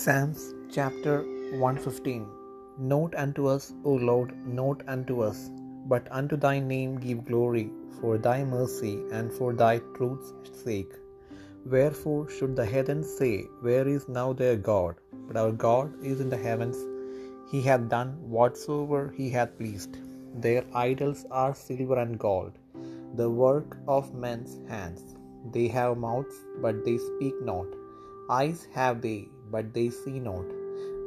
Psalms chapter 115 Note unto us, O Lord, note unto us, but unto thy name give glory, for thy mercy and for thy truth's sake. Wherefore should the heavens say, Where is now their God? But our God is in the heavens, he hath done whatsoever he hath pleased. Their idols are silver and gold, the work of men's hands. They have mouths, but they speak not. Eyes have they, but they see not.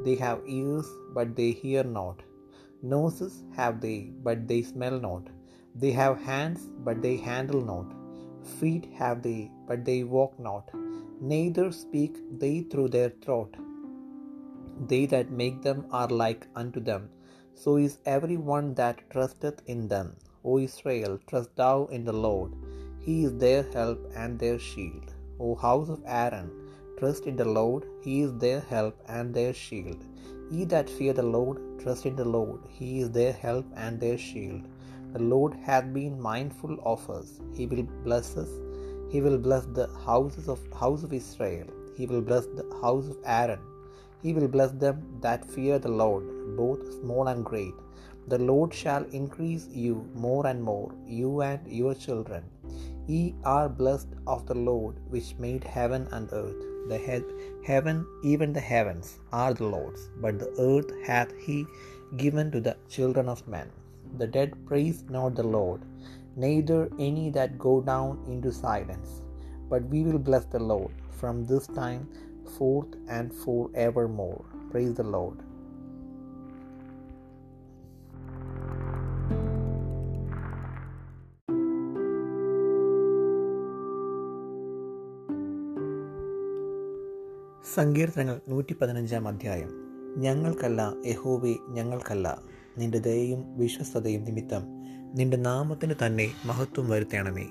They have ears, but they hear not. Noses have they, but they smell not. They have hands, but they handle not. Feet have they, but they walk not. Neither speak they through their throat. They that make them are like unto them. So is every one that trusteth in them. O Israel, trust thou in the Lord. He is their help and their shield. O house of Aaron, trust in the Lord. He is their help and their shield. Ye that fear the Lord, trust in the Lord. He is their help and their shield. The Lord hath been mindful of us. He will bless us. He will bless the houses of house of Israel. He will bless the house of Aaron. He will bless them that fear the Lord, both small and great. The Lord shall increase you more and more, you and your children. Ye are blessed of the Lord, which made heaven and earth. The he- heaven, even the heavens, are the Lord's, but the earth hath He given to the children of men. The dead praise not the Lord, neither any that go down into silence. But we will bless the Lord from this time forth and forevermore. Praise the Lord. സങ്കീർത്തനങ്ങൾ നൂറ്റി പതിനഞ്ചാം അധ്യായം. ഞങ്ങൾക്കല്ല യഹോവേ ഞങ്ങൾക്കല്ല. നിന്റെ ദയയും വിശ്വസ്തതയും നിമിത്തം നിന്റെ നാമത്തിന് തന്നെ മഹത്വം വരുത്തണമേ.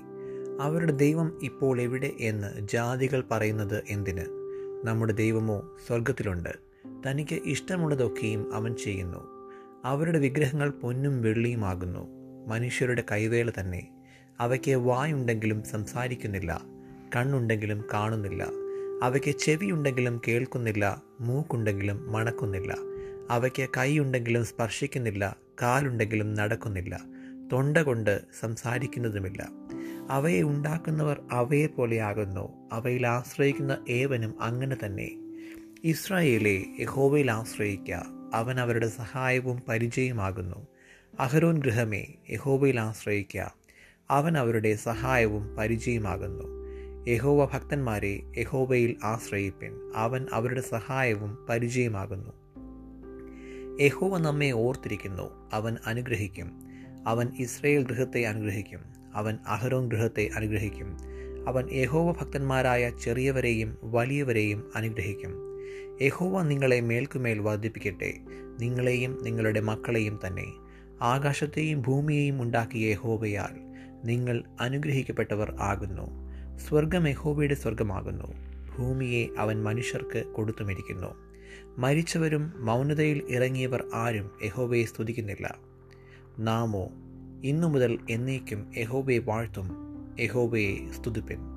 അവരുടെ ദൈവം ഇപ്പോൾ എവിടെ എന്ന് ജാതികൾ പറയുന്നത് എന്തിന്? നമ്മുടെ ദൈവമോ സ്വർഗത്തിലുണ്ട് തനിക്ക് ഇഷ്ടമുള്ളതൊക്കെയും അവൻ ചെയ്യുന്നു. അവരുടെ വിഗ്രഹങ്ങൾ പൊന്നും വെള്ളിയുമാകുന്നു. മനുഷ്യരുടെ കൈവേള തന്നെ. അവയ്ക്ക് വായുണ്ടെങ്കിലും സംസാരിക്കുന്നില്ല. കണ്ണുണ്ടെങ്കിലും കാണുന്നില്ല. അവയ്ക്ക് ചെവിയുണ്ടെങ്കിലും കേൾക്കുന്നില്ല മൂക്കുണ്ടെങ്കിലും മണക്കുന്നില്ല. അവയ്ക്ക് കൈയുണ്ടെങ്കിലും സ്പർശിക്കുന്നില്ല കാലുണ്ടെങ്കിലും നടക്കുന്നില്ല. തൊണ്ട കൊണ്ട് സംസാരിക്കുന്നതുമില്ല. അവയെ ഉണ്ടാക്കുന്നവർ അവയെ പോലെയാകുന്നു അവയിൽ ആശ്രയിക്കുന്ന ഏവനും അങ്ങനെ തന്നെ. ഇസ്രായേലെ യഹോവയിൽ ആശ്രയിക്കുക അവൻ അവരുടെ സഹായവും പരിചയമാകുന്നു അഹരോൻ ഗൃഹമേ യഹോവയിൽ ആശ്രയിക്കുക അവൻ അവരുടെ സഹായവും പരിചയമാകുന്നു യഹോവ ഭക്തന്മാരെ യഹോവയിൽ ആശ്രയിപ്പിൻ. അവൻ അവരുടെ സഹായവും പരിചയമാകുന്നു. യഹോവ നമ്മെ ഓർത്തിരിക്കുന്നു. അവൻ അനുഗ്രഹിക്കും. അവൻ ഇസ്രയേൽ ഗൃഹത്തെ അനുഗ്രഹിക്കും. അവൻ അഹരോൻ ഗൃഹത്തെ അനുഗ്രഹിക്കും. അവൻ യഹോവ ഭക്തന്മാരായ ചെറിയവരെയും വലിയവരെയും അനുഗ്രഹിക്കും. യഹോവ നിങ്ങളെ മേൽക്കുമേൽ വർദ്ധിപ്പിക്കട്ടെ. നിങ്ങളെയും നിങ്ങളുടെ മക്കളെയും തന്നെ. ആകാശത്തെയും ഭൂമിയെയും ഉണ്ടാക്കിയ യഹോവയാൽ നിങ്ങൾ അനുഗ്രഹിക്കപ്പെട്ടവർ ആകുന്നു. സ്വർഗം യഹോബയുടെ സ്വർഗമാകുന്നു. ഭൂമിയെ അവൻ മനുഷ്യർക്ക് കൊടുത്തുമിരിക്കുന്നു. മരിച്ചവരും മൗനതയിൽ ഇറങ്ങിയവർ ആരും യഹോബയെ സ്തുതിക്കുന്നില്ല. നാമോ ഇന്നു മുതൽ എന്നേക്കും യഹോബയെ വാഴ്ത്തും യഹോബയെ സ്തുതിപ്പിൻ.